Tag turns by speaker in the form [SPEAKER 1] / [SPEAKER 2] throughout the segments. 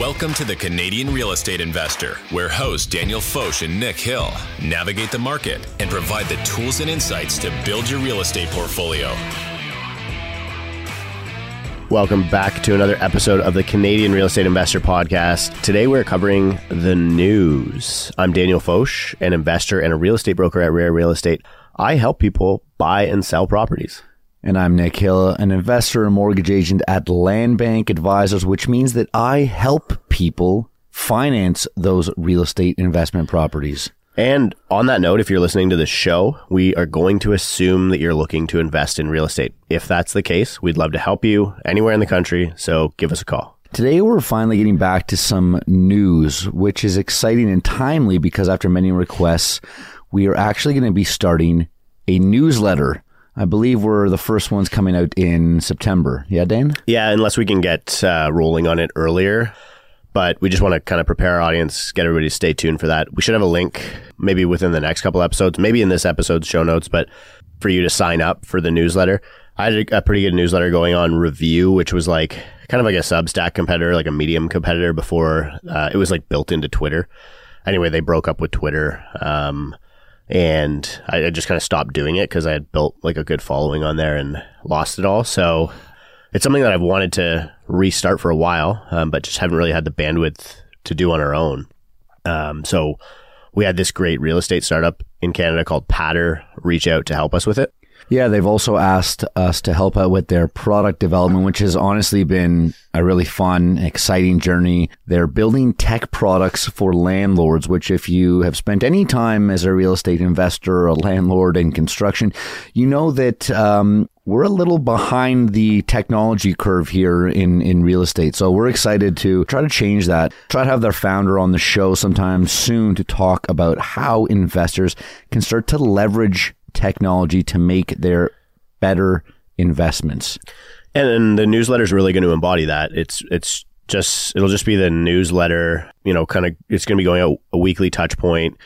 [SPEAKER 1] Welcome to the Canadian Real Estate Investor, where hosts Daniel Foch and Nick Hill navigate the market and provide the tools and insights to build your real estate portfolio.
[SPEAKER 2] Welcome back to another episode of the Canadian Real Estate Investor Podcast. Today we're covering the news. I'm Daniel Foch, an investor and a real estate broker at Rare Real Estate. I help people buy and sell properties.
[SPEAKER 3] And I'm Nick Hill, an investor and mortgage agent at LandBank Advisors, which means that I help people finance those real estate investment properties.
[SPEAKER 2] And on that note, if you're listening to this show, we are going to assume that you're looking to invest in real estate. If that's the case, we'd love to help you anywhere in the country. So give us a call.
[SPEAKER 3] Today, we're finally getting back to some news, which is exciting and timely because after many requests, we are actually going to be starting a newsletter I believe we're the first ones coming out in September. Yeah, Dane?
[SPEAKER 2] Yeah, unless we can get uh, rolling on it earlier. But we just want to kind of prepare our audience, get everybody to stay tuned for that. We should have a link maybe within the next couple episodes, maybe in this episode's show notes, but for you to sign up for the newsletter. I had a, pretty good newsletter going on Revue, which was like kind of like a Substack competitor, like a Medium competitor before uh, it was like built into Twitter. Anyway, they broke up with Twitter. Um, and I, I just kind of stopped doing it because I had built like a good following on there and lost it all. So it's something that I've wanted to restart for a while, um, but just haven't really had the bandwidth to do on our own. Um, so we had this great real estate startup in Canada called Pattr reach out to help us with it.
[SPEAKER 3] Yeah, they've also asked us to help out with their product development, which has honestly been a really fun, exciting journey. They're building tech products for landlords, which if you have spent any time as a real estate investor, a landlord in construction, you know that, um, we're a little behind the technology curve here in, in real estate. So we're excited to try to change that. Try to have their founder on the show sometime soon to talk about how investors can start to leverage technology to make their better investments.
[SPEAKER 2] And, and the newsletter is really going to embody that. It's it's just it'll just be the newsletter. You know, kind of it's going to be going out a weekly touch point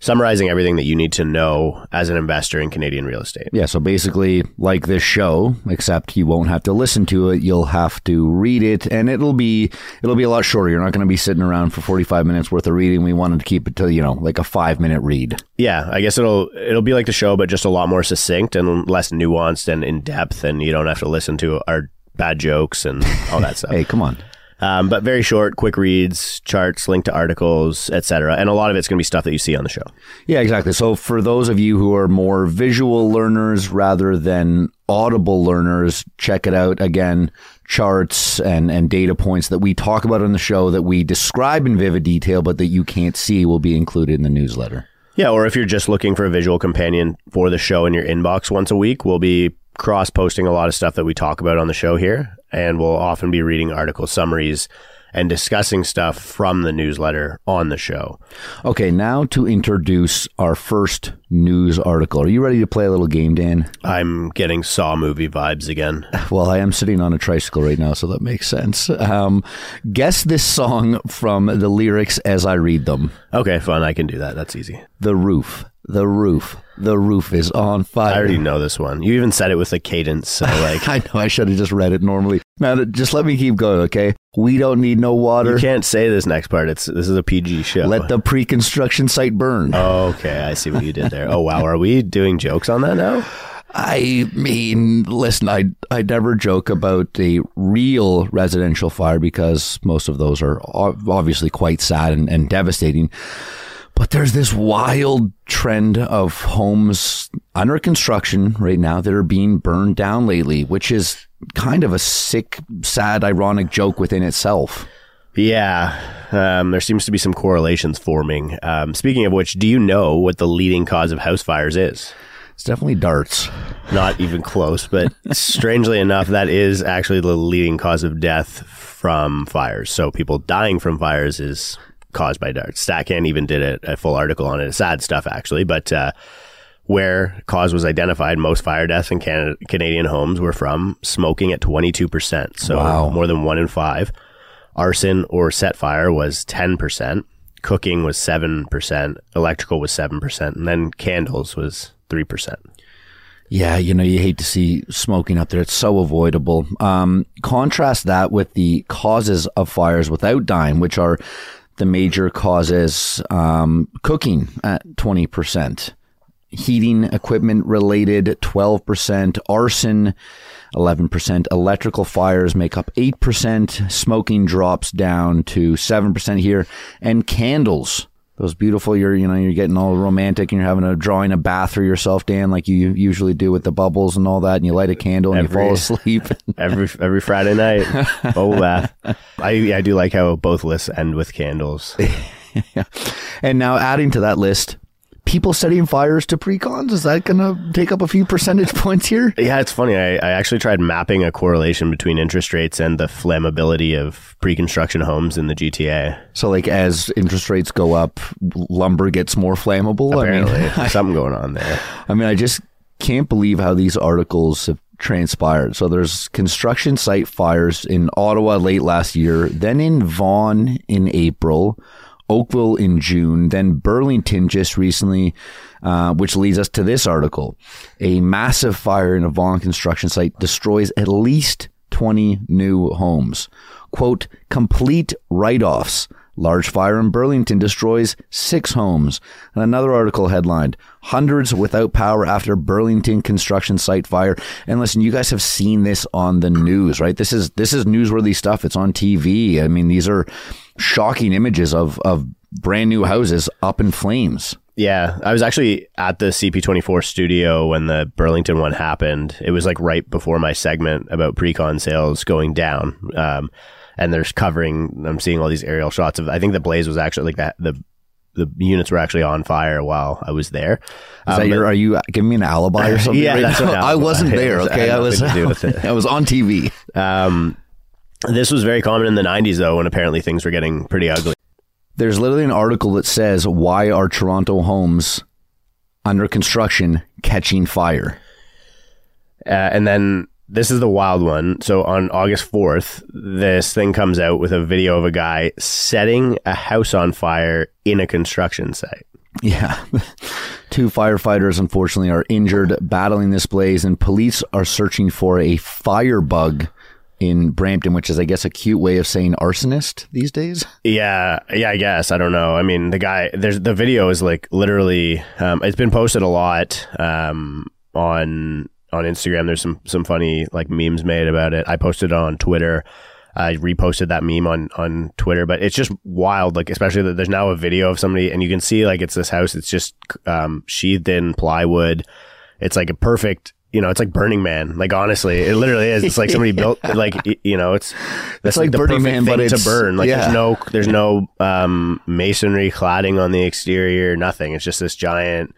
[SPEAKER 2] summarizing everything that you need to know as an investor in Canadian real estate.
[SPEAKER 3] Yeah, so basically like this show, except you won't have to listen to it, you'll have to read it and it'll be it'll be a lot shorter. You're not going to be sitting around for 45 minutes worth of reading. We wanted to keep it to, you know, like a 5-minute read.
[SPEAKER 2] Yeah, I guess it'll it'll be like the show but just a lot more succinct and less nuanced and in depth and you don't have to listen to our bad jokes and all that stuff.
[SPEAKER 3] hey, come on.
[SPEAKER 2] Um, but very short, quick reads, charts, link to articles, etc. And a lot of it's going to be stuff that you see on the show.
[SPEAKER 3] Yeah, exactly. So for those of you who are more visual learners rather than audible learners, check it out again. Charts and, and data points that we talk about on the show that we describe in vivid detail, but that you can't see will be included in the newsletter.
[SPEAKER 2] Yeah, or if you're just looking for a visual companion for the show in your inbox once a week, we'll be cross posting a lot of stuff that we talk about on the show here and we'll often be reading article summaries and discussing stuff from the newsletter on the show.
[SPEAKER 3] Okay, now to introduce our first news article. Are you ready to play a little game, Dan?
[SPEAKER 2] I'm getting Saw movie vibes again.
[SPEAKER 3] Well, I am sitting on a tricycle right now, so that makes sense. Um, guess this song from the lyrics as I read them.
[SPEAKER 2] Okay, fun. I can do that. That's easy.
[SPEAKER 3] The roof the roof. The roof is on fire.
[SPEAKER 2] I already know this one. You even said it with a cadence. So like,
[SPEAKER 3] I know I should have just read it normally. Now, just let me keep going, okay? We don't need no water.
[SPEAKER 2] You can't say this next part. It's this is a PG show.
[SPEAKER 3] Let the pre-construction site burn.
[SPEAKER 2] Oh, okay, I see what you did there. Oh wow, are we doing jokes on that now?
[SPEAKER 3] I mean, listen, I I never joke about a real residential fire because most of those are obviously quite sad and, and devastating. But there's this wild trend of homes under construction right now that are being burned down lately, which is kind of a sick, sad, ironic joke within itself.
[SPEAKER 2] Yeah, um, there seems to be some correlations forming. Um, speaking of which, do you know what the leading cause of house fires is?
[SPEAKER 3] It's definitely darts.
[SPEAKER 2] Not even close, but strangely enough, that is actually the leading cause of death from fires. So people dying from fires is caused by darts. StatCan even did a, a, full article on it. Sad stuff, actually, but uh, where cause was identified, most fire deaths in Canada, Canadian homes were from smoking at 22%. So wow. more than one in five. Arson or set fire was 10%. Cooking was 7%. Electrical was 7%. And then candles was 3%.
[SPEAKER 3] Yeah, you know, you hate to see smoking up there. It's so avoidable. Um, contrast that with the causes of fires without dying, which are the major causes um, cooking at 20%, heating equipment related 12%, arson 11%, electrical fires make up 8%, smoking drops down to 7% here, and candles those beautiful you're you know you're getting all romantic and you're having a drawing a bath for yourself dan like you usually do with the bubbles and all that and you light a candle and every, you fall asleep.
[SPEAKER 2] every every friday night oh bath. I i do like how both lists end with candles.
[SPEAKER 3] Yeah. and now adding to that list people setting fires to precons? Is that going to take up a few percentage points here?
[SPEAKER 2] Yeah, it's funny. I, I, actually tried mapping a correlation between interest rates and the flammability of pre-construction homes in the GTA.
[SPEAKER 3] So, like, as interest rates go up, lumber gets more flammable.
[SPEAKER 2] Apparently, I mean, something going on there.
[SPEAKER 3] I mean, I just can't believe how these articles have transpired. So there's construction site fires in Ottawa late last year, then in Vaughan in April. Oakville in June, then Burlington just recently, uh, which leads us to this article. A massive fire in a Vaughan construction site destroys at least 20 new homes. Quote, complete write offs. Large fire in Burlington destroys six homes. And another article headlined, hundreds without power after Burlington construction site fire. And listen, you guys have seen this on the news, right? This is, this is newsworthy stuff. It's on TV. I mean, these are shocking images of, of brand new houses up in flames.
[SPEAKER 2] Yeah, I was actually at the CP24 studio when the Burlington one happened. It was like right before my segment about pre-con sales going down. Um, and there's covering. I'm seeing all these aerial shots of. I think the blaze was actually like that. The the units were actually on fire while I was there.
[SPEAKER 3] Um, your, are you giving me an alibi or something?
[SPEAKER 2] yeah, right that's
[SPEAKER 3] I wasn't there. Okay, I was. I was on TV. Um,
[SPEAKER 2] this was very common in the 90s, though, when apparently things were getting pretty ugly.
[SPEAKER 3] There's literally an article that says, Why are Toronto homes under construction catching fire?
[SPEAKER 2] Uh, and then this is the wild one. So on August 4th, this thing comes out with a video of a guy setting a house on fire in a construction site.
[SPEAKER 3] Yeah. Two firefighters, unfortunately, are injured battling this blaze, and police are searching for a firebug in Brampton, which is, I guess, a cute way of saying arsonist these days.
[SPEAKER 2] Yeah, yeah, I guess. I don't know. I mean, the guy, there's the video is like literally, um, it's been posted a lot um, on on Instagram. There's some some funny like memes made about it. I posted it on Twitter. I reposted that meme on on Twitter, but it's just wild. Like especially that there's now a video of somebody, and you can see like it's this house. It's just um, sheathed in plywood. It's like a perfect you know, it's like Burning Man. Like honestly, it literally is. It's like somebody yeah. built like you know, it's
[SPEAKER 3] that's like, like Burning Man, but it's
[SPEAKER 2] to burn. Like yeah. there's no there's no um, masonry cladding on the exterior, nothing. It's just this giant.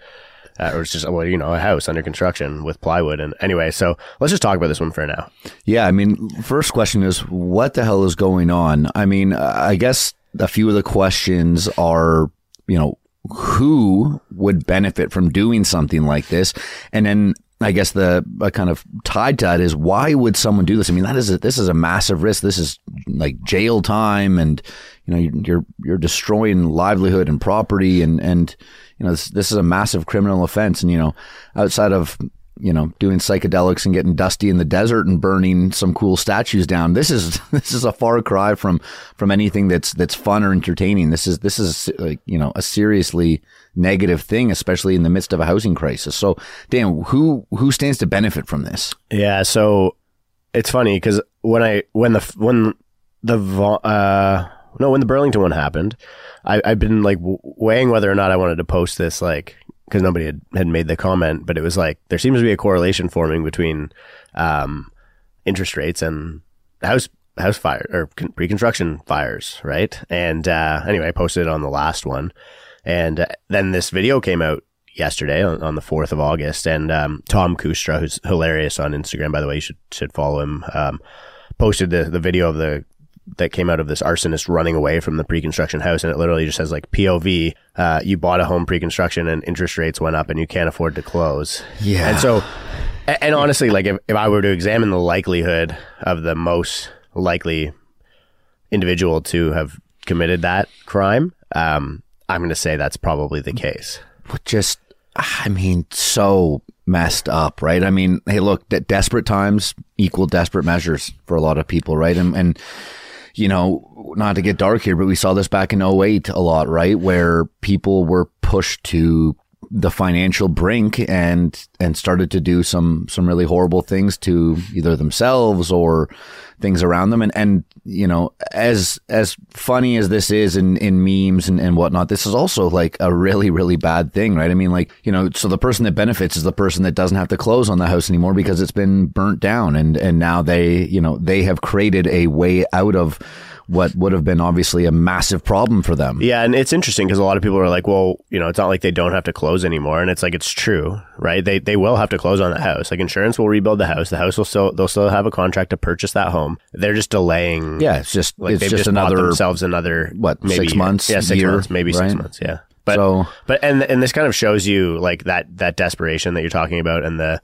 [SPEAKER 2] Uh, or it's just well, you know, a house under construction with plywood. And anyway, so let's just talk about this one for now.
[SPEAKER 3] Yeah, I mean, first question is what the hell is going on? I mean, I guess a few of the questions are, you know, who would benefit from doing something like this, and then I guess the uh, kind of tied to that is why would someone do this? I mean, that is a, this is a massive risk. This is like jail time, and you know you're you're destroying livelihood and property, and and you know this, this is a massive criminal offense. And you know outside of you know, doing psychedelics and getting dusty in the desert and burning some cool statues down. This is this is a far cry from from anything that's that's fun or entertaining. This is this is like you know a seriously negative thing, especially in the midst of a housing crisis. So, Dan, who who stands to benefit from this?
[SPEAKER 2] Yeah, so it's funny because when I when the when the uh no when the Burlington one happened, I, I've been like weighing whether or not I wanted to post this like because nobody had, had made the comment, but it was like there seems to be a correlation forming between um, interest rates and house house fire or pre-construction fires, right? And uh, anyway, I posted it on the last one, and uh, then this video came out yesterday on, on the fourth of August, and um, Tom Kustra, who's hilarious on Instagram, by the way, you should should follow him. Um, posted the the video of the that came out of this arsonist running away from the pre-construction house and it literally just says like pov uh, you bought a home pre-construction and interest rates went up and you can't afford to close
[SPEAKER 3] yeah
[SPEAKER 2] and so and honestly like if, if i were to examine the likelihood of the most likely individual to have committed that crime um, i'm going to say that's probably the case
[SPEAKER 3] just I mean, so messed up, right? I mean, hey, look, de- desperate times equal desperate measures for a lot of people, right? And, and, you know, not to get dark here, but we saw this back in 08 a lot, right? Where people were pushed to the financial brink and and started to do some some really horrible things to either themselves or things around them. And and you know as as funny as this is in in memes and, and whatnot this is also like a really really bad thing right? I mean like you know so the person that benefits is the person that doesn't have to close on the house anymore because it's been burnt down. And and now they you know they have created a way out of what would have been obviously a massive problem for them.
[SPEAKER 2] Yeah, and it's interesting because a lot of people are like, well, you know, it's not like they don't have to close anymore, and it's like it's true, right? They they will have to close on the house. Like insurance will rebuild the house. The house will still they'll still have a contract to purchase that home. They're just delaying.
[SPEAKER 3] Yeah, it's just
[SPEAKER 2] like
[SPEAKER 3] it's
[SPEAKER 2] they've
[SPEAKER 3] just,
[SPEAKER 2] just
[SPEAKER 3] another
[SPEAKER 2] themselves another
[SPEAKER 3] what,
[SPEAKER 2] maybe
[SPEAKER 3] six months,
[SPEAKER 2] Yeah, six
[SPEAKER 3] year,
[SPEAKER 2] months, maybe
[SPEAKER 3] right?
[SPEAKER 2] six months. Yeah, but
[SPEAKER 3] So-
[SPEAKER 2] but and and this kind of shows you like that that desperation that you're talking about and the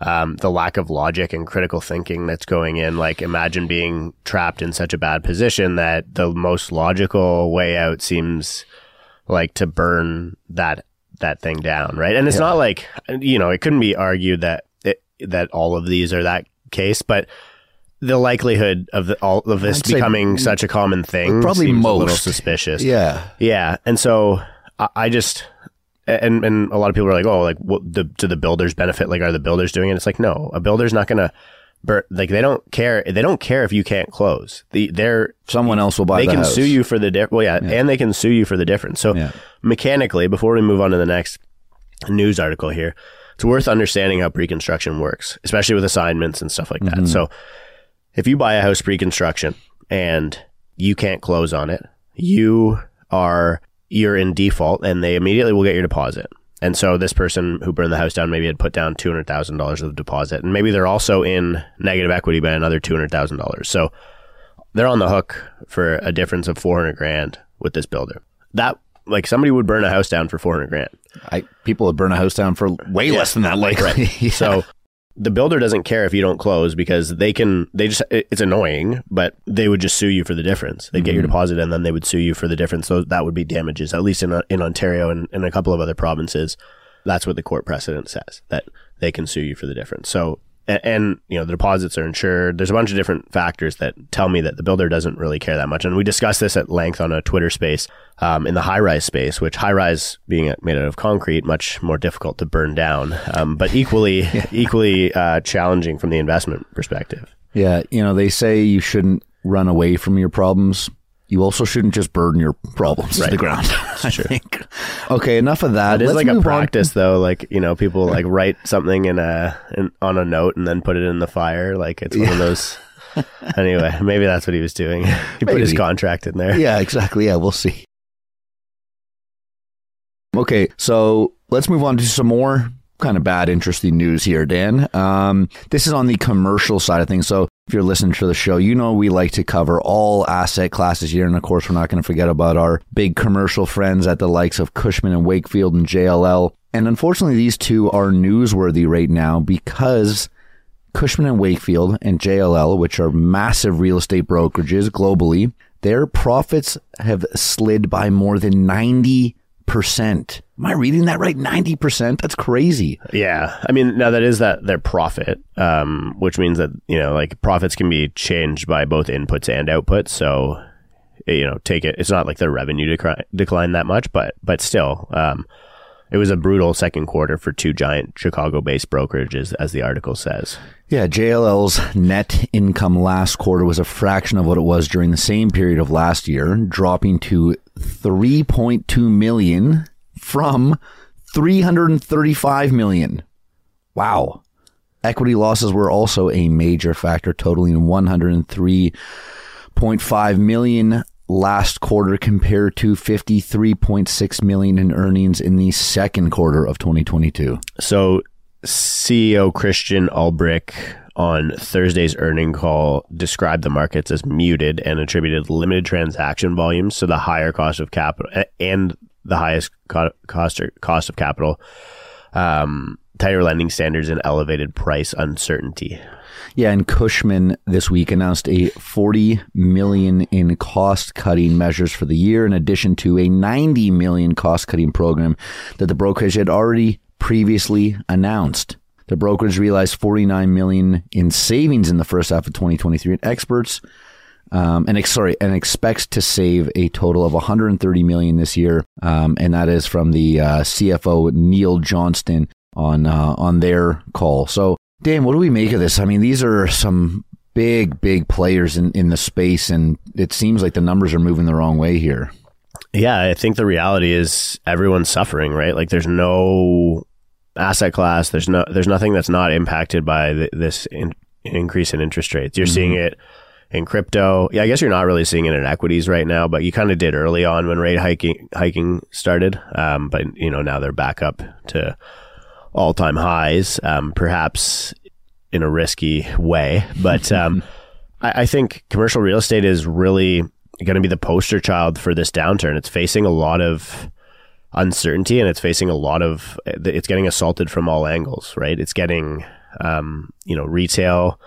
[SPEAKER 2] um, the lack of logic and critical thinking that's going in. Like, imagine being trapped in such a bad position that the most logical way out seems like to burn that that thing down, right? And it's not like you know, it couldn't be argued that it, that all of these are that case, but the likelihood of the, all of this
[SPEAKER 3] I'd
[SPEAKER 2] becoming such a common thing
[SPEAKER 3] probably
[SPEAKER 2] seems a little
[SPEAKER 3] most.
[SPEAKER 2] suspicious.
[SPEAKER 3] Yeah.
[SPEAKER 2] Yeah, and so I, I just and and a lot of people are like, oh, like what the do the builders benefit? Like, are the builders doing it? It's like, no, a builder's not gonna. Bur- like they don't care. They don't care if you can't close. The they're
[SPEAKER 3] Someone else will buy
[SPEAKER 2] they
[SPEAKER 3] the
[SPEAKER 2] can
[SPEAKER 3] house.
[SPEAKER 2] sue you for the difference. Well, yeah, and they can sue you for the difference. So
[SPEAKER 3] Yeah.
[SPEAKER 2] mechanically, before we move on to the next news article here, it's worth understanding how pre-construction works, especially with assignments and stuff like
[SPEAKER 3] Mm-hmm.
[SPEAKER 2] that. So if you buy a house pre-construction and you can't close on it, you are you're in default, and they immediately will get your deposit. And so this person who burned the house down maybe had put down two hundred thousand dollars of deposit, and maybe they're also in negative equity by another two hundred thousand dollars. So they're on the hook for a difference of 400 grand with this builder. That like somebody would burn a house down for 400 grand.
[SPEAKER 3] I, people would burn a house down for way less than that. Like, Yeah.
[SPEAKER 2] So the builder doesn't care if you don't close because they can they just it's annoying, but they would just sue you for the difference. They'd get your mm-hmm. deposit and then they would sue you for the difference. So that would be damages at least in uh, in Ontario and, and a couple of other provinces. That's what the court precedent says that they can sue you for the difference. So and, and you know the deposits are insured. There's a bunch of different factors that tell me that the builder doesn't really care that much. And we discussed this at length on a Twitter space um, in the high rise space, which high rise being made out of concrete, much more difficult to burn down, um, but equally equally uh, challenging from the investment perspective.
[SPEAKER 3] yeah, you know, they say you shouldn't run away from your problems. You also shouldn't just burden your problems to the ground. I think. Okay, enough of that.
[SPEAKER 2] It is
[SPEAKER 3] Let's
[SPEAKER 2] like a
[SPEAKER 3] move on.
[SPEAKER 2] practice, though. Like you know, people like write something in a in, on a note and then put it in the fire. Like it's one of those. anyway, maybe that's what he was doing. He put his contract in there.
[SPEAKER 3] Yeah, exactly. Yeah, we'll see. Okay, so let's move on to some more kind of bad, interesting news here, Dan. Um, this is on the commercial side of things. So if you're listening to the show, you know we like to cover all asset classes here. And of course, we're not going to forget about our big commercial friends at the likes of Cushman and Wakefield and JLL. And unfortunately, these two are newsworthy right now because Cushman and Wakefield and JLL, which are massive real estate brokerages globally, their profits have slid by more than 90%. Am I reading that right? 90%? That's crazy.
[SPEAKER 2] Yeah, I mean, now that is that their profit, um, which means that you know, like profits can be changed by both inputs and outputs. So, you know, take it. It's not like their revenue decri- declined that much, but but still, um, it was a brutal second quarter for two giant Chicago-based brokerages, as the article says.
[SPEAKER 3] Yeah, JLL's net income last quarter was a fraction of what it was during the same period of last year, dropping to 3.2 million from 335 million. Wow. Equity losses were also a major factor, totaling 103.5 million last quarter compared to 53.6 million in earnings in the second quarter of 2022.
[SPEAKER 2] So, CEO Christian Ulbrich on Thursday's earning call described the markets as muted and attributed limited transaction volumes to the higher cost of capital and the highest co- cost cost of capital, um, tighter lending standards, and elevated price uncertainty.
[SPEAKER 3] Yeah, and Cushman this week announced a 40 million in cost-cutting measures for the year in addition to a 90 million cost-cutting program that the brokerage had already previously announced. The brokerage realized 49 million in savings in the first half of 2023, and experts um, and sorry, and expects to save a total of 130 million this year, um, and that is from the uh, CFO Neil Johnston on uh, on their call. So, Dan, what do we make of this? I mean, these are some big, big players in, in the space, and it seems like the numbers are moving the wrong way here.
[SPEAKER 2] Yeah, I think the reality is everyone's suffering, right? Like, there's no asset class. There's no. There's nothing that's not impacted by th- this in, increase in interest rates. You're mm-hmm. seeing it in crypto. Yeah, I guess you're not really seeing it in equities right now, but you kind of did early on when rate hiking hiking started. Um, but you know now they're back up to all time highs, um, perhaps in a risky way. But um, I, I think commercial real estate is really going to be the poster child for this downturn. It's facing a lot of uncertainty and it's facing a lot of it's getting assaulted from all angles right it's getting um, you know retail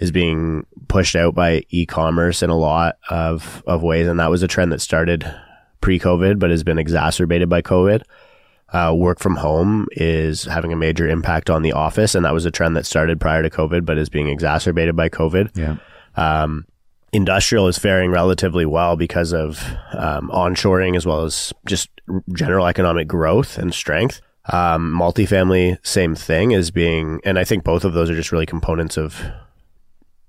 [SPEAKER 2] is being pushed out by e-commerce in a lot of, of ways. And that was a trend that started pre-COVID, but has been exacerbated by COVID. Uh, work from home is having a major impact on the office. And that was a trend that started prior to COVID, but is being exacerbated by COVID.
[SPEAKER 3] Yeah.
[SPEAKER 2] Um, industrial is faring relatively well because of um, onshoring as well as just general economic growth and strength. Um, multifamily, same thing, is being, and I think both of those are just really components of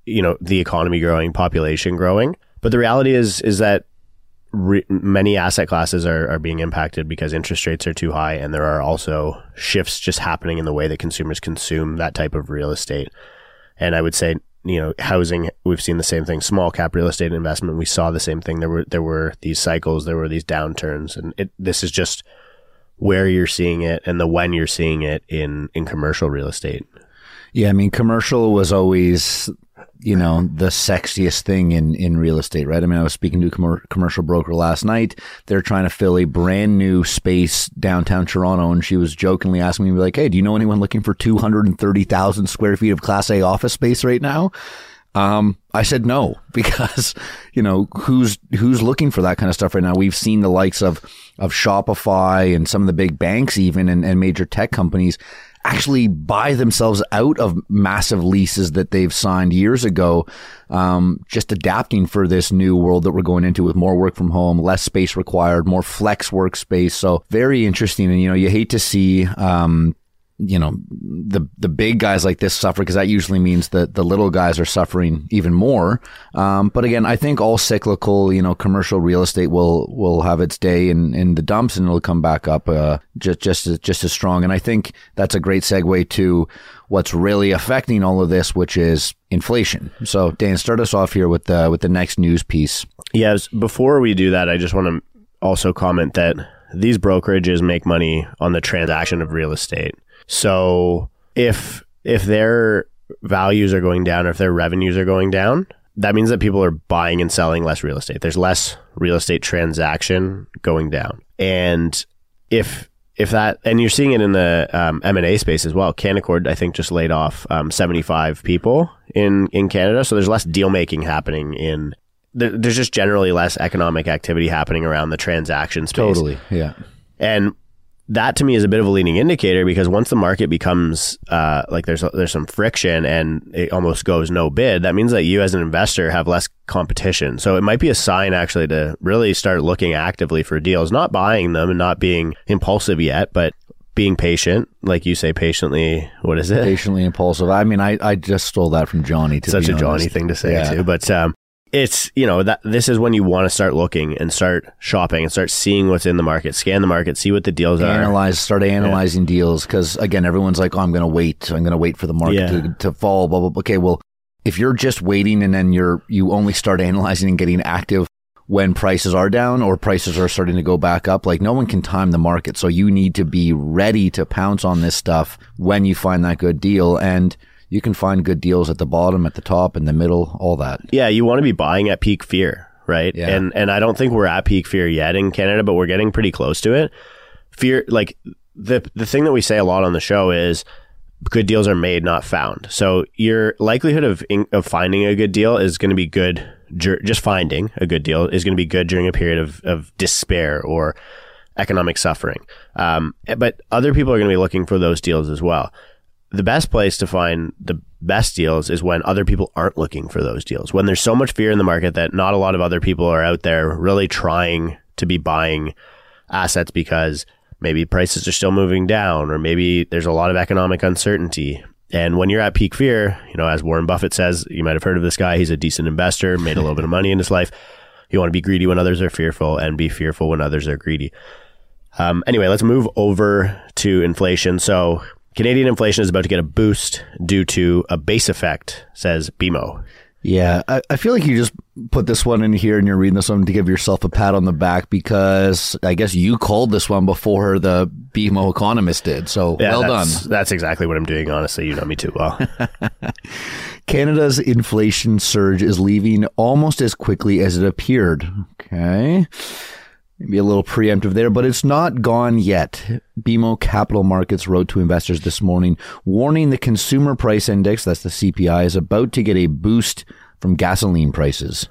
[SPEAKER 2] you know the economy growing, population growing. But the reality is is that re- many asset classes are, are being impacted because interest rates are too high, and there are also shifts just happening in the way that consumers consume that type of real estate. And I would say, you know, housing, we've seen the same thing. Small cap real estate investment, we saw the same thing. There were there were these cycles, there were these downturns, and it, this is just where you're seeing it and the when you're seeing it in in commercial real estate.
[SPEAKER 3] Yeah, I mean, commercial was always you know, the sexiest thing in, in real estate, right? I mean, I was speaking to a com- commercial broker last night. They're trying to fill a brand new space downtown Toronto. And she was jokingly asking me, like, Hey, do you know anyone looking for 230,000 square feet of class A office space right now? Um, I said no because, you know, who's, who's looking for that kind of stuff right now? We've seen the likes of, of Shopify and some of the big banks even and, and major tech companies actually buy themselves out of massive leases that they've signed years ago, um, just adapting for this new world that we're going into with more work from home, less space required, more flex workspace. So very interesting. And, you know, you hate to see, um, you know the the big guys like this suffer because that usually means that the little guys are suffering even more. Um, but again, I think all cyclical, you know, commercial real estate will will have its day in, in the dumps and it'll come back up uh, just just just as strong. And I think that's a great segue to what's really affecting all of this, which is inflation. So Dan, start us off here with the with the next news piece.
[SPEAKER 2] Yes, before we do that, I just want to also comment that these brokerages make money on the transaction of real estate. So if if their values are going down or if their revenues are going down, that means that people are buying and selling less real estate. There's less real estate transaction going down. And if if that and you're seeing it in the um, M&A space as well. Canaccord I think just laid off um, 75 people in in Canada, so there's less deal making happening in there's just generally less economic activity happening around the transaction space.
[SPEAKER 3] Totally. Yeah.
[SPEAKER 2] And that to me is a bit of a leading indicator because once the market becomes uh, like there's there's some friction and it almost goes no bid, that means that you as an investor have less competition. So it might be a sign actually to really start looking actively for deals, not buying them and not being impulsive yet, but being patient, like you say, patiently. What is it?
[SPEAKER 3] Patiently impulsive. I mean, I, I just stole that from Johnny.
[SPEAKER 2] To Such
[SPEAKER 3] a
[SPEAKER 2] honest. Johnny thing to say yeah. too. But um, it's you know that this is when you want to start looking and start shopping and start seeing what's in the market scan the market see what the deals
[SPEAKER 3] analyze,
[SPEAKER 2] are.
[SPEAKER 3] Analyze start analyzing yeah. deals because again everyone's like oh i'm gonna wait. I'm gonna wait for the market yeah. to, to fall blah, blah blah. Okay well if you're just waiting and then you're you only start analyzing and getting active when prices are down or prices are starting to go back up like no one can time the market. So you need to be ready to pounce on this stuff when you find that good deal. And you can find good deals at the bottom, at the top, in the middle, all that.
[SPEAKER 2] Yeah, you want to be buying at peak fear, right? Yeah. And and I don't think we're at peak fear yet in Canada, but we're getting pretty close to it. Fear, like the the thing that we say a lot on the show is good deals are made, not found. So your likelihood of of finding a good deal is going to be good. Just finding a good deal is going to be good during a period of of despair or economic suffering. Um, but other people are going to be looking for those deals as well. The best place to find the best deals is when other people aren't looking for those deals. When there's so much fear in the market that not a lot of other people are out there really trying to be buying assets because maybe prices are still moving down or maybe there's a lot of economic uncertainty. And when you're at peak fear, you know, as Warren Buffett says, you might have heard of this guy. He's a decent investor, made a little bit of money in his life. You want to be greedy when others are fearful and be fearful when others are greedy. Um, anyway, let's move over to inflation. So Canadian inflation is about to get a boost due to a base effect, says BMO.
[SPEAKER 3] Yeah, I, I feel like you just put this one in here and you're reading this one to give yourself a pat on the back because I guess you called this one before the BMO economist did. So
[SPEAKER 2] Yeah,
[SPEAKER 3] well done.
[SPEAKER 2] that's, That's exactly what I'm doing, honestly. You know me too well.
[SPEAKER 3] Canada's inflation surge is leaving almost as quickly as it appeared. Okay. Maybe a little preemptive there, but it's not gone yet. BMO Capital Markets wrote to investors this morning, warning the consumer price index, that's the CPI, is about to get a boost from gasoline prices.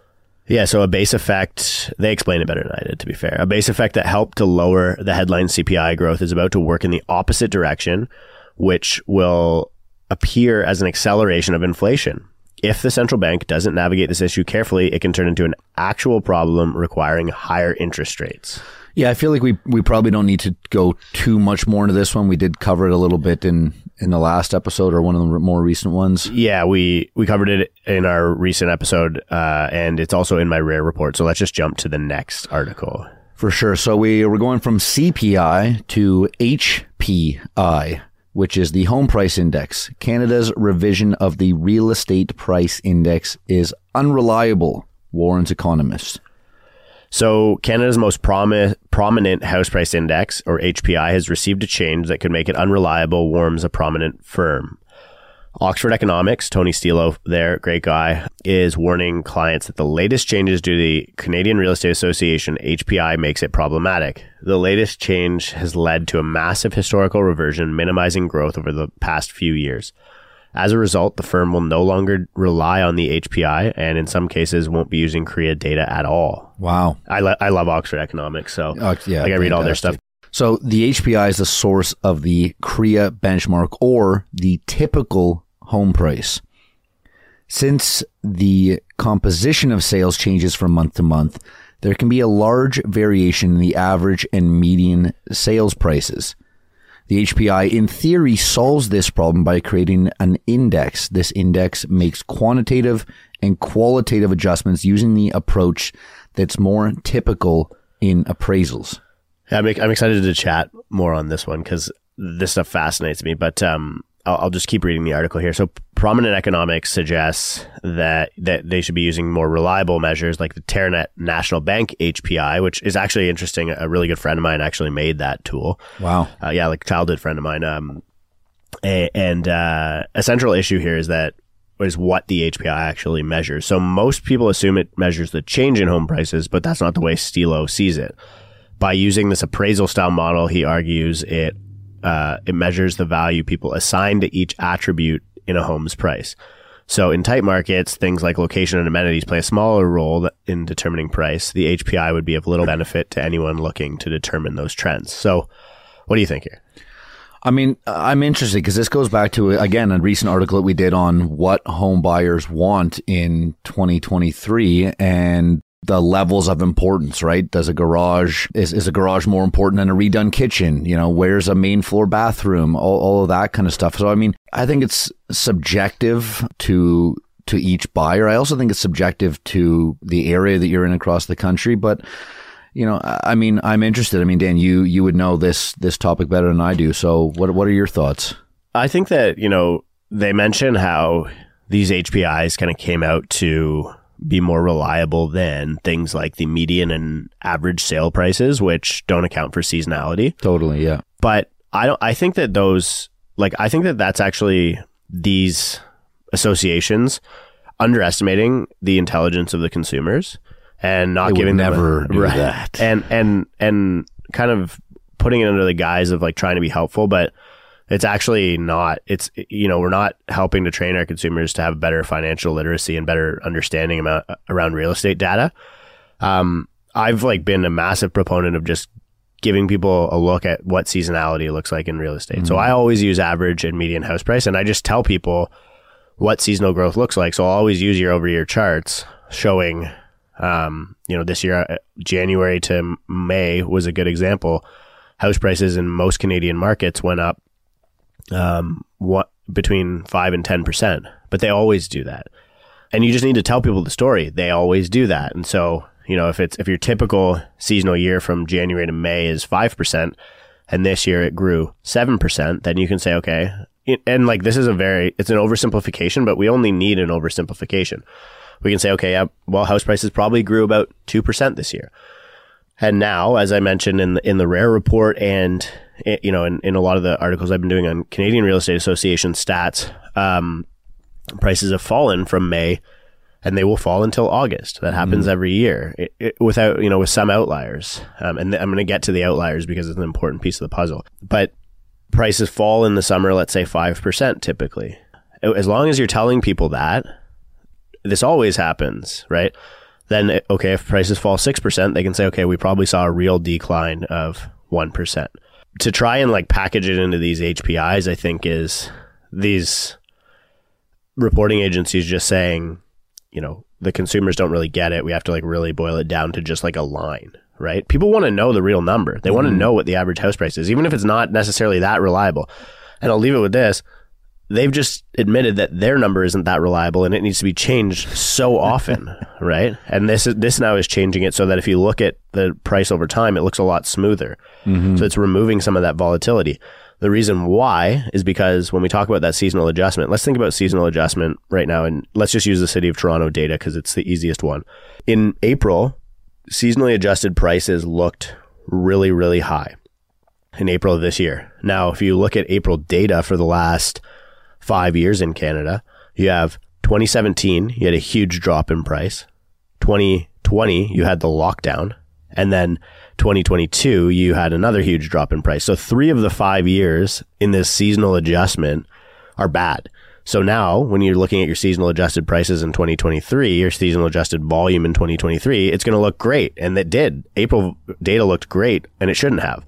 [SPEAKER 2] Yeah, so a base effect, they explained it better than I did, to be fair. A base effect that helped to lower the headline CPI growth is about to work in the opposite direction, which will appear as an acceleration of inflation. If the central bank doesn't navigate this issue carefully, it can turn into an actual problem requiring higher interest rates.
[SPEAKER 3] Yeah, I feel like we, we probably don't need to go too much more into this one. We did cover it a little bit in, in the last episode or one of the more recent ones.
[SPEAKER 2] Yeah, we, we covered it in our recent episode, uh, and it's also in my rare report. So let's just jump to the next article.
[SPEAKER 3] For sure. So we we're going from CPI to HPI, which is the home price index. Canada's revision of the real estate price index is unreliable, warns economists.
[SPEAKER 2] So, Canada's most promi- prominent house price index, or HPI, has received a change that could make it unreliable, warns a prominent firm. Oxford Economics, Tony Stillo, there, great guy, is warning clients that the latest changes due to the Canadian Real Estate Association, HPI, makes it problematic. The latest change has led to a massive historical reversion, minimizing growth over the past few years. As a result, the firm will no longer rely on the HPI and in some cases won't be using CREA data at all.
[SPEAKER 3] Wow.
[SPEAKER 2] I, lo- I love Oxford Economics, so
[SPEAKER 3] Oh, yeah,
[SPEAKER 2] like I read all their stuff.
[SPEAKER 3] So the HPI is the source of the CREA benchmark or the typical home price. Since the composition of sales changes from month to month, there can be a large variation in the average and median sales prices. The HPI, in theory, solves this problem by creating an index. This index makes quantitative and qualitative adjustments using the approach that's more typical in appraisals.
[SPEAKER 2] Yeah, I'm, I'm excited to chat more on this one because this stuff fascinates me. But um, I'll, I'll just keep reading the article here. So, prominent economics suggests that that they should be using more reliable measures like the Teranet National Bank HPI, which is actually interesting. A really good friend of mine actually made that tool.
[SPEAKER 3] Wow.
[SPEAKER 2] Uh, yeah, like childhood friend of mine. Um, a, and uh, a central issue here is that is what the HPI actually measures. So most people assume it measures the change in home prices, but that's not the way Stillo sees it. By using this appraisal style model, he argues it uh, it measures the value people assign to each attribute in a home's price. So in tight markets, things like location and amenities play a smaller role in determining price. The HPI would be of little benefit to anyone looking to determine those trends. So what do you think here?
[SPEAKER 3] I mean, I'm interested because this goes back to again a recent article that we did on what home buyers want in 2023 and the levels of importance, right? Does a garage is, is a garage more important than a redone kitchen? You know, where's a main floor bathroom? All, all of that kind of stuff. So I mean, I think it's subjective to to each buyer. I also think it's subjective to the area that you're in across the country, but you know, I mean, I'm interested. I mean, Dan, you you would know this this topic better than I do. So, what what are your thoughts?
[SPEAKER 2] I think that, you know, they mention how these HPIs kind of came out to be more reliable than things like the median and average sale prices, which don't account for seasonality.
[SPEAKER 3] Totally, yeah.
[SPEAKER 2] But I don't, I think that those, like, I think that that's actually these associations underestimating the intelligence of the consumers and not
[SPEAKER 3] They
[SPEAKER 2] giving them a-
[SPEAKER 3] never do that.
[SPEAKER 2] and and and kind of putting it under the guise of like trying to be helpful but it's actually not it's you know we're not helping to train our consumers to have better financial literacy and better understanding about around real estate data um i've like been a massive proponent of just giving people a look at what seasonality looks like in real estate. Mm-hmm. So I always use average and median house price, and I just tell people what seasonal growth looks like. So I'll always use year over year charts showing, um, you know, this year, uh, January to May was a good example. House prices in most Canadian markets went up, um, what between five and 10%, but they always do that. And you just need to tell people the story. They always do that. And so, you know, if it's, if your typical seasonal year from January to May is 5%, and this year it grew 7%, then you can say, okay, and like this is a very it's an oversimplification, but we only need an oversimplification. We can say, okay, yeah, well, house prices probably grew about two percent this year, and now, as I mentioned in the, in the Rare report, and eh, you know, in, in a lot of the articles I've been doing on Canadian Real Estate Association stats, um, prices have fallen from May and they will fall until August. That happens mm. every year it, it, without, you know, with some outliers. Um, and th- I'm going to get to the outliers because it's an important piece of the puzzle. But prices fall in the summer, let's say 5% typically. As long as you're telling people that, this always happens, right? Then, okay, if prices fall 6%, they can say, okay, we probably saw a real decline of 1%. To try and like package it into these HPIs, I think is these reporting agencies just saying, you know, the consumers don't really get it. We have to like really boil it down to just like a line, right? People want to know the real number. They mm-hmm. want to know what the average house price is, even if it's not necessarily that reliable. And I'll leave it with this. They've just admitted that their number isn't that reliable and it needs to be changed so often, right? And this is, this now is changing it so that if you look at the price over time, it looks a lot smoother. Mm-hmm. So it's removing some of that volatility. The reason why is because when we talk about that seasonal adjustment, let's think about seasonal adjustment right now and let's just use the city of Toronto data because it's the easiest one. In April, seasonally adjusted prices looked really, really high in April of this year. Now, if you look at April data for the last five years in Canada, you have 2017, you had a huge drop in price. 2020, you had the lockdown. And then 2022, you had another huge drop in price. So three of the five years in this seasonal adjustment are bad. So now, when you're looking at your seasonal adjusted prices in 2023, your seasonal adjusted volume in 2023, it's going to look great. And it did. April data looked great and it shouldn't have.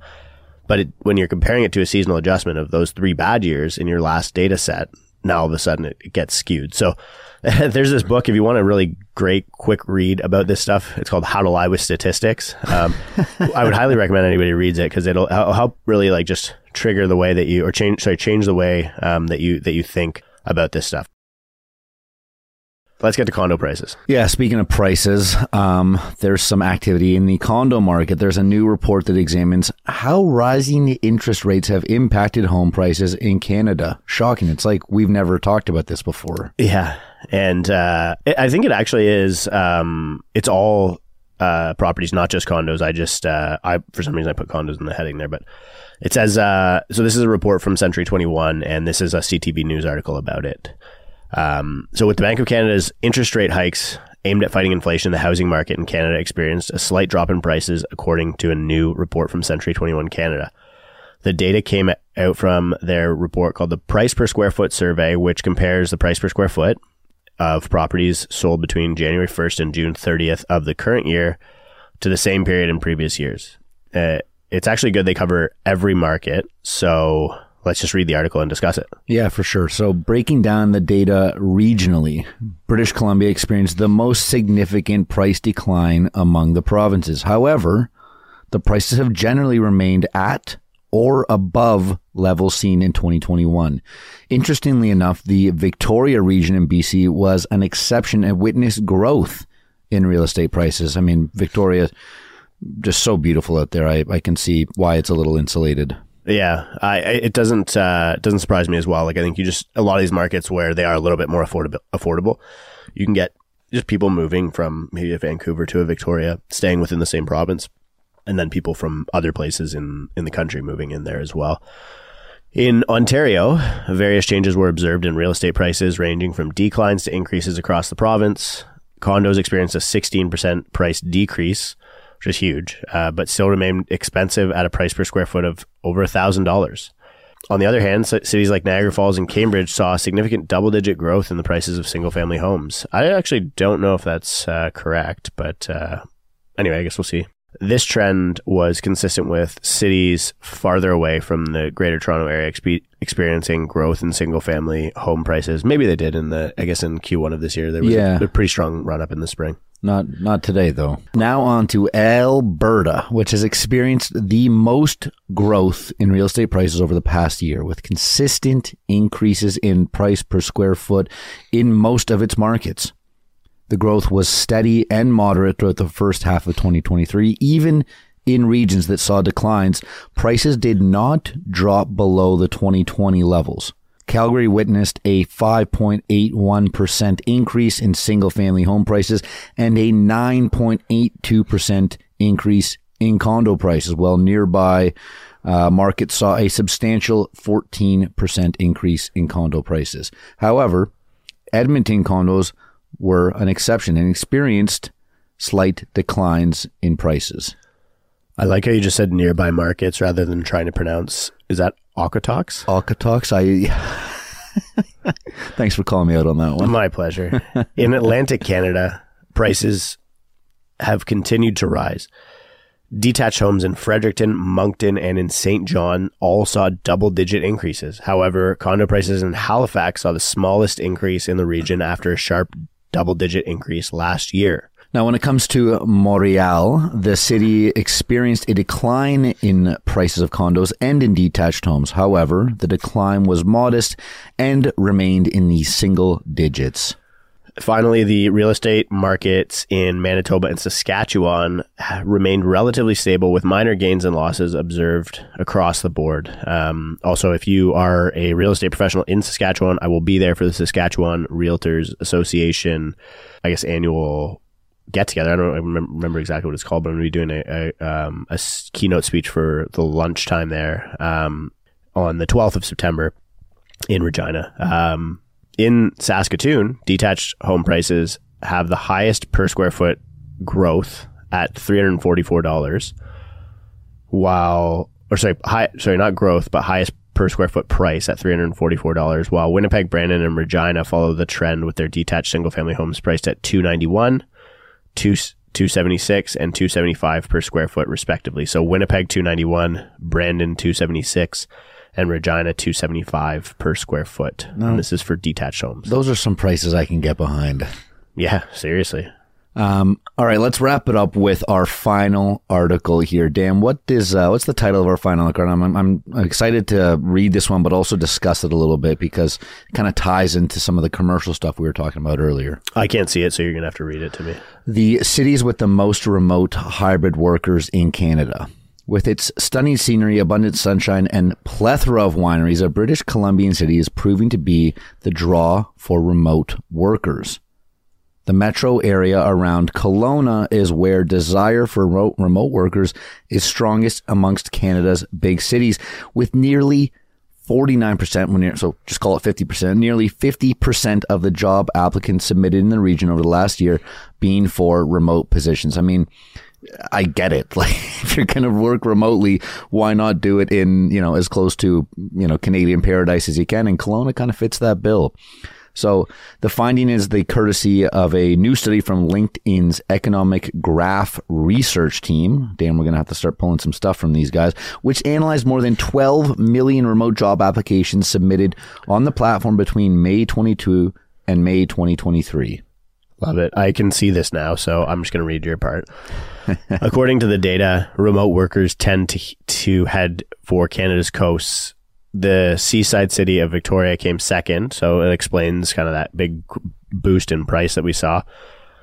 [SPEAKER 2] But it, when you're comparing it to a seasonal adjustment of those three bad years in your last data set, now all of a sudden it, it gets skewed. So there's this book, if you want a really great, quick read about this stuff, it's called How to Lie with Statistics. Um, I would highly recommend anybody reads it because it'll, it'll help really like just trigger the way that you, or change, sorry, change the way um, that you, that you think about this stuff. Let's get to condo prices.
[SPEAKER 3] Yeah, speaking of prices, um, there's some activity in the condo market. There's a new report that examines how rising interest rates have impacted home prices in Canada. Shocking. It's like we've never talked about this before.
[SPEAKER 2] Yeah. And uh, I think it actually is, um, it's all uh, properties, not just condos. I just, uh, I for some reason I put condos in the heading there, but it says, uh, so this is a report from Century 21, and this is a CTV News article about it. Um, so with the Bank of Canada's interest rate hikes aimed at fighting inflation, the housing market in Canada experienced a slight drop in prices, according to a new report from Century 21 Canada. The data came out from their report called the Price Per Square Foot Survey, which compares the price per square foot of properties sold between January 1st and June 30th of the current year to the same period in previous years. Uh, it's actually good they cover every market. So let's just read the article and discuss it.
[SPEAKER 3] Yeah, for sure. So, breaking down the data regionally, British Columbia experienced the most significant price decline among the provinces. However, the prices have generally remained at or above levels seen in 2021. Interestingly enough, the Victoria region in BC was an exception and witnessed growth in real estate prices. I mean, Victoria just so beautiful out there. I, I can see why it's a little insulated.
[SPEAKER 2] Yeah, I, it doesn't uh, doesn't surprise me as well. Like I think you just a lot of these markets where they are a little bit more affordable, affordable, you can get just people moving from maybe a Vancouver to a Victoria, staying within the same province, and then people from other places in in the country moving in there as well. In Ontario, various changes were observed in real estate prices, ranging from declines to increases across the province. Condos experienced a 16% price decrease, which is huge, uh, but still remained expensive at a price per square foot of over $1,000. On the other hand, cities like Niagara Falls and Cambridge saw significant double digit growth in the prices of single family homes. I actually don't know if that's uh, correct, but uh, anyway, I guess we'll see. This trend was consistent with cities farther away from the Greater Toronto Area expe- experiencing growth in single family home prices. Maybe they did in the, I guess in Q1 of this year. There was
[SPEAKER 3] Yeah.
[SPEAKER 2] a, a pretty strong run up in the spring.
[SPEAKER 3] Not not today though. Now on to Alberta, which has experienced the most growth in real estate prices over the past year with consistent increases in price per square foot in most of its markets. The growth was steady and moderate throughout the first half of 2023, even in regions that saw declines. Prices did not drop below the 2020 levels. Calgary witnessed a 5.81% increase in single family home prices and a 9.82% increase in condo prices, while nearby uh, markets saw a substantial 14% increase in condo prices. However, Edmonton condos were an exception and experienced slight declines in prices.
[SPEAKER 2] I like how you just said nearby markets rather than trying to pronounce. Is that Okotoks?
[SPEAKER 3] Alcatox, I. Thanks for calling me out on that one.
[SPEAKER 2] My pleasure. In Atlantic Canada, prices have continued to rise. Detached homes in Fredericton, Moncton, and in St. John all saw double digit increases. However, condo prices in Halifax saw the smallest increase in the region after a sharp double digit increase last year.
[SPEAKER 3] Now, when it comes to Montreal, the city experienced a decline in prices of condos and in detached homes. However, the decline was modest and remained in the single digits.
[SPEAKER 2] Finally, the real estate markets in Manitoba and Saskatchewan remained relatively stable with minor gains and losses observed across the board. Um, also, if you are a real estate professional in Saskatchewan, I will be there for the Saskatchewan Realtors Association, I guess, annual get together. I don't remem- remember exactly what it's called, but I'm going to be doing a, a, um, a keynote speech for the lunchtime there um, on the 12th of September in Regina. Um, in Saskatoon, detached home prices have the highest per square foot growth at $344, while, or sorry, high, sorry, not growth, but highest per square foot price at $344, while Winnipeg, Brandon, and Regina follow the trend with their detached single family homes priced at 291 two, 276 and 275 per square foot respectively. So Winnipeg 291, Brandon 276, and Regina 275 per square foot. And this is for detached homes.
[SPEAKER 3] Those are some prices I can get behind.
[SPEAKER 2] Yeah, seriously.
[SPEAKER 3] Um, all right, let's wrap it up with our final article here. Dan, what is uh, what's the title of our final article? I'm, I'm excited to read this one, but also discuss it a little bit because it kind of ties into some of the commercial stuff we were talking about earlier.
[SPEAKER 2] I can't see it, so you're going to have to read it to me.
[SPEAKER 3] The cities with the most remote hybrid workers in Canada. With its stunning scenery, abundant sunshine, and plethora of wineries, a British Columbian city is proving to be the draw for remote workers. The metro area around Kelowna is where desire for remote, remote workers is strongest amongst Canada's big cities, with nearly 49%, when so just call it 50%, nearly 50% of the job applicants submitted in the region over the last year being for remote positions. I mean, I get it. Like, if you're going to work remotely, why not do it in, you know, as close to, you know, Canadian paradise as you can? And Kelowna kind of fits that bill. So the finding is the courtesy of a new study from LinkedIn's economic graph research team. Dan, we're going to have to start pulling some stuff from these guys, which analyzed more than 12 million remote job applications submitted on the platform between May 22 and May 2023.
[SPEAKER 2] Love it. I can see this now, so I'm just going to read your part. According to the data, remote workers tend to to head for Canada's coasts. The seaside city of Victoria came second, so it explains kind of that big boost in price that we saw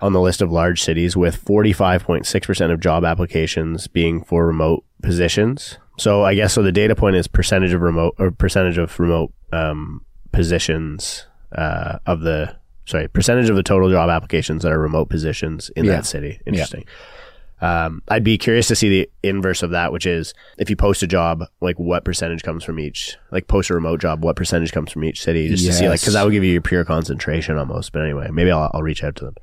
[SPEAKER 2] on the list of large cities, with 45.6% of job applications being for remote positions. So I guess so. The data point is percentage of remote or percentage of remote um, positions uh, of the sorry percentage of the total job applications that are remote positions in
[SPEAKER 3] Yeah.
[SPEAKER 2] that city. Interesting. Um, I'd be curious to see the inverse of that, which is if you post a job, like what percentage comes from each, like post a remote job, what percentage comes from each city, just to see, like, because that would give you your pure concentration almost. But anyway, maybe I'll, I'll reach out to them.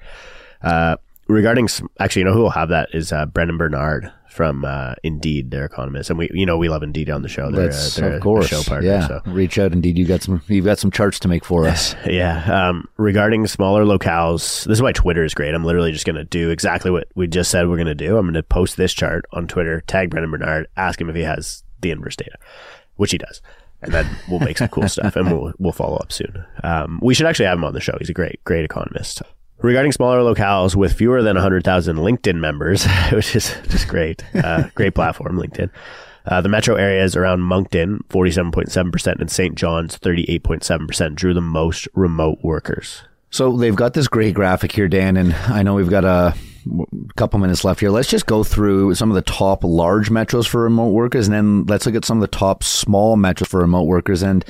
[SPEAKER 2] Uh, regarding actually, you know who will have that is uh, Brendan Bernard from uh, Indeed, their economist, and we you know we love Indeed on the show. They're, uh,
[SPEAKER 3] That's
[SPEAKER 2] they're
[SPEAKER 3] of
[SPEAKER 2] a
[SPEAKER 3] course.
[SPEAKER 2] show partner.
[SPEAKER 3] yeah,
[SPEAKER 2] So.
[SPEAKER 3] reach out. Indeed, you got some. You've got some charts to make for us.
[SPEAKER 2] Yeah. Um, regarding smaller locales, this is why Twitter is great. I'm literally just going to do exactly what we just said we're going to do. I'm going to post this chart on Twitter, tag Brendan Bernard, ask him if he has the inverse data, which he does. And then we'll make some cool stuff and we'll, we'll follow up soon. Um, we should actually have him on the show. He's a great, great economist. Regarding smaller locales with fewer than 100,000 LinkedIn members, which is just great, uh, great platform, LinkedIn. Uh, the metro areas around Moncton, 47.7%, and St. John's, 38.7%, drew the most remote workers.
[SPEAKER 3] So they've got this great graphic here, Dan, and I know we've got a couple minutes left here. Let's just go through some of the top large metros for remote workers, and then let's look at some of the top small metros for remote workers. And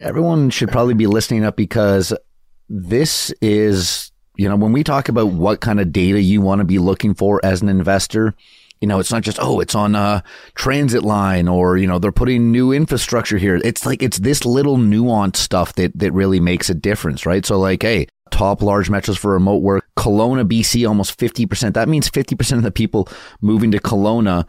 [SPEAKER 3] everyone should probably be listening up because this is, you know, when we talk about what kind of data you want to be looking for as an investor, you know, it's not just, oh, it's on a transit line or, you know, they're putting new infrastructure here. It's like, it's this little nuanced stuff that, that really makes a difference, right? So like, hey, top large metros for remote work, Kelowna, BC, almost 50%. That means 50% of the people moving to Kelowna,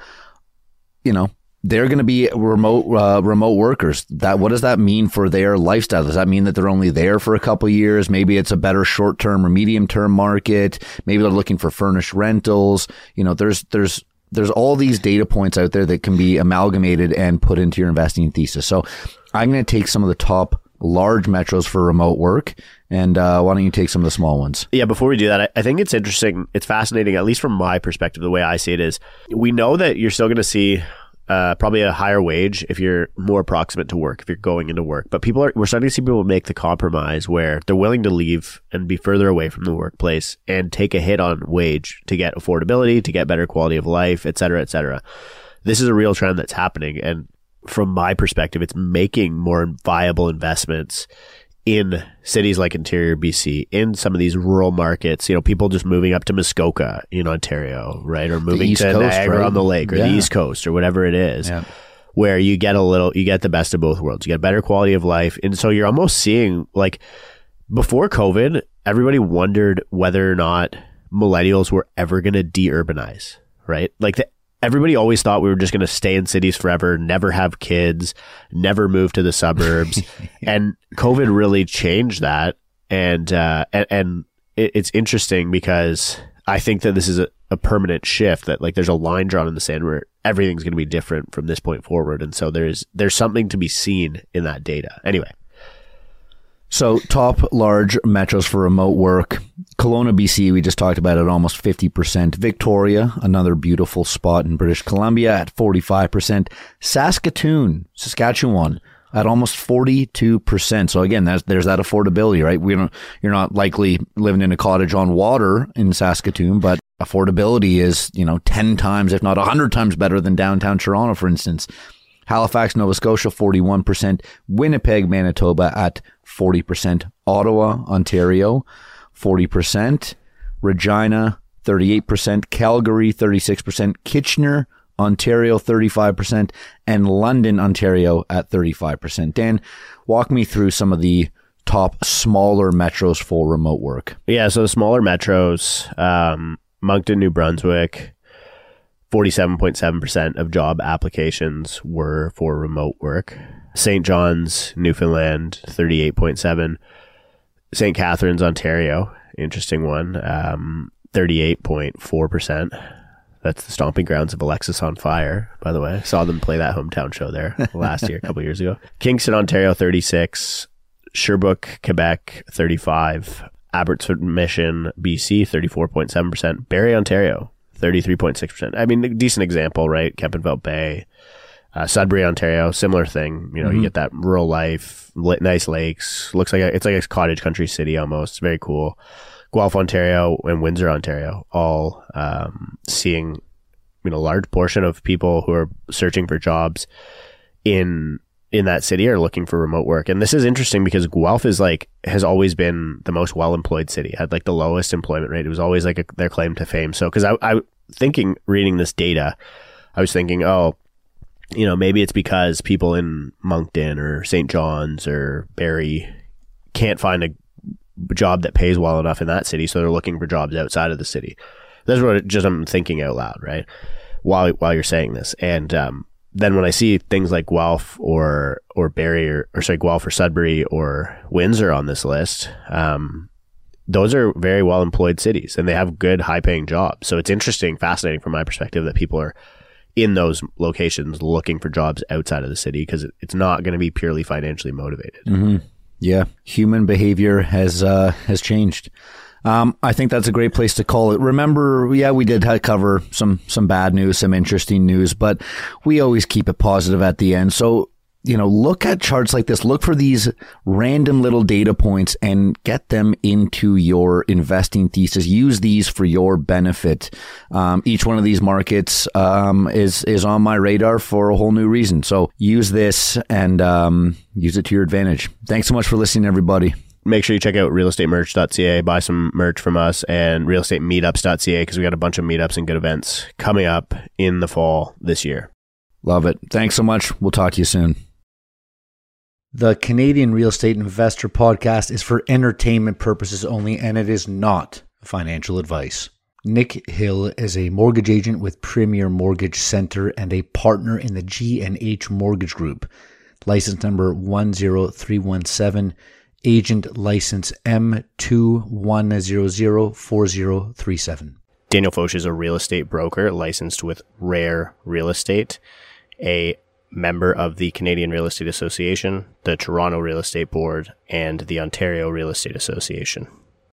[SPEAKER 3] you know, they're going to be remote uh, remote workers. That what does that mean for their lifestyle? Does that mean that they're only there for a couple years? Maybe it's a better short term or medium term market. Maybe they're looking for furnished rentals. You know, there's there's there's all these data points out there that can be amalgamated and put into your investing thesis. So I'm going to take some of the top large metros for remote work, and uh, why don't you take some of the small ones?
[SPEAKER 2] Yeah, before we do that, I, I think it's interesting. It's fascinating, at least from my perspective, the way I see it is we know that you're still going to see uh, probably a higher wage if you're more proximate to work, if you're going into work. But people are, we're starting to see people make the compromise where they're willing to leave and be further away from the workplace and take a hit on wage to get affordability, to get better quality of life, et cetera, et cetera. This is a real trend that's happening. And from my perspective, it's making more viable investments in cities like interior BC, in some of these rural markets, you know, people just moving up to Muskoka in Ontario, right? Or moving to
[SPEAKER 3] Coast,
[SPEAKER 2] Niagara
[SPEAKER 3] right?
[SPEAKER 2] on the Lake or
[SPEAKER 3] Yeah.
[SPEAKER 2] the East Coast or whatever it is.
[SPEAKER 3] Yeah.
[SPEAKER 2] Where you get a little, you get the best of both worlds. You get better quality of life. And so you're almost seeing like before COVID, everybody wondered whether or not millennials were ever going to de-urbanize, right? Like the, everybody always thought we were just going to stay in cities forever, never have kids, never move to the suburbs. and COVID really changed that. And, uh, and, and it, it's interesting because I think that this is a, a permanent shift that like there's a line drawn in the sand where everything's going to be different from this point forward. And so there's, there's something to be seen in that data. Anyway.
[SPEAKER 3] So, top large metros for remote work. Kelowna, BC, we just talked about it, almost 50%. Victoria, another beautiful spot in British Columbia at 45%. Saskatoon, Saskatchewan, at almost 42%. So again, there's that affordability, right? We don't, you're not likely living in a cottage on water in Saskatoon, but affordability is, you know, 10 times, if not 100 times better than downtown Toronto, for instance. Halifax, Nova Scotia, 41%. Winnipeg, Manitoba at 40%. Ottawa, Ontario, 40%. Regina, 38%. Calgary, 36%. Kitchener, Ontario, 35%. And London, Ontario at 35%. Dan, walk me through some of the top smaller metros for remote work.
[SPEAKER 2] Yeah, so the smaller metros, um, Moncton, New Brunswick, 47.7% of job applications were for remote work. St. John's, Newfoundland, 38.7. St. Catharines, Ontario, interesting one, um, 38.4%. That's the stomping grounds of Alexisonfire, by the way. Saw them play that hometown show there last year, a couple years ago. Kingston, Ontario, 36. Sherbrooke, Quebec, 35. Abbotsford Mission, BC, 34.7%. Barrie, Ontario, 33.6%. I mean, a decent example, right? Kempenfelt Bay, uh, Sudbury, Ontario, similar thing. You know, you get that rural life, li- nice lakes. Looks like a, it's like a cottage country city almost. Very cool. Guelph, Ontario, and Windsor, Ontario, all um, seeing you know a large portion of people who are searching for jobs in in that city are looking for remote work. And this is interesting because Guelph is like has always been the most well employed city. Had like the lowest employment rate. It was always like a, their claim to fame. So because I I thinking reading this data, I was thinking, oh, you know, maybe it's because people in Moncton or St. John's or Barrie can't find a job that pays well enough in that city, so they're looking for jobs outside of the city. That's what just I'm thinking out loud, right? While while you're saying this, and um, then when I see things like Guelph or or Barrie or, or sorry Guelph or Sudbury or Windsor on this list, um, those are very well employed cities and they have good high paying jobs. So it's interesting, fascinating from my perspective that people are in those locations looking for jobs outside of the city because it's not going to be purely financially motivated.
[SPEAKER 3] Mm-hmm. Yeah, human behavior has uh, has changed. Um, I think that's a great place to call it. Remember, yeah, we did cover some some bad news, some interesting news, but we always keep it positive at the end. So you know, look at charts like this, look for these random little data points and get them into your investing thesis. Use these for your benefit. Um, each one of these markets um, is is on my radar for a whole new reason. So use this and um, use it to your advantage. Thanks so much for listening, everybody.
[SPEAKER 2] Make sure you check out realestatemerch.ca, buy some merch from us, and realestatemeetups.ca because we got a bunch of meetups and good events coming up in the fall this year.
[SPEAKER 3] Love it. Thanks so much. We'll talk to you soon. The Canadian Real Estate Investor Podcast is for entertainment purposes only, and it is not financial advice. Nick Hill is a mortgage agent with Premier Mortgage Center and a partner in the G&H Mortgage Group. License number 10317, agent license M21004037.
[SPEAKER 2] Daniel Foch is a real estate broker licensed with Rare Real Estate, a member of the Canadian Real Estate Association, the Toronto Real Estate Board, and the Ontario Real Estate Association.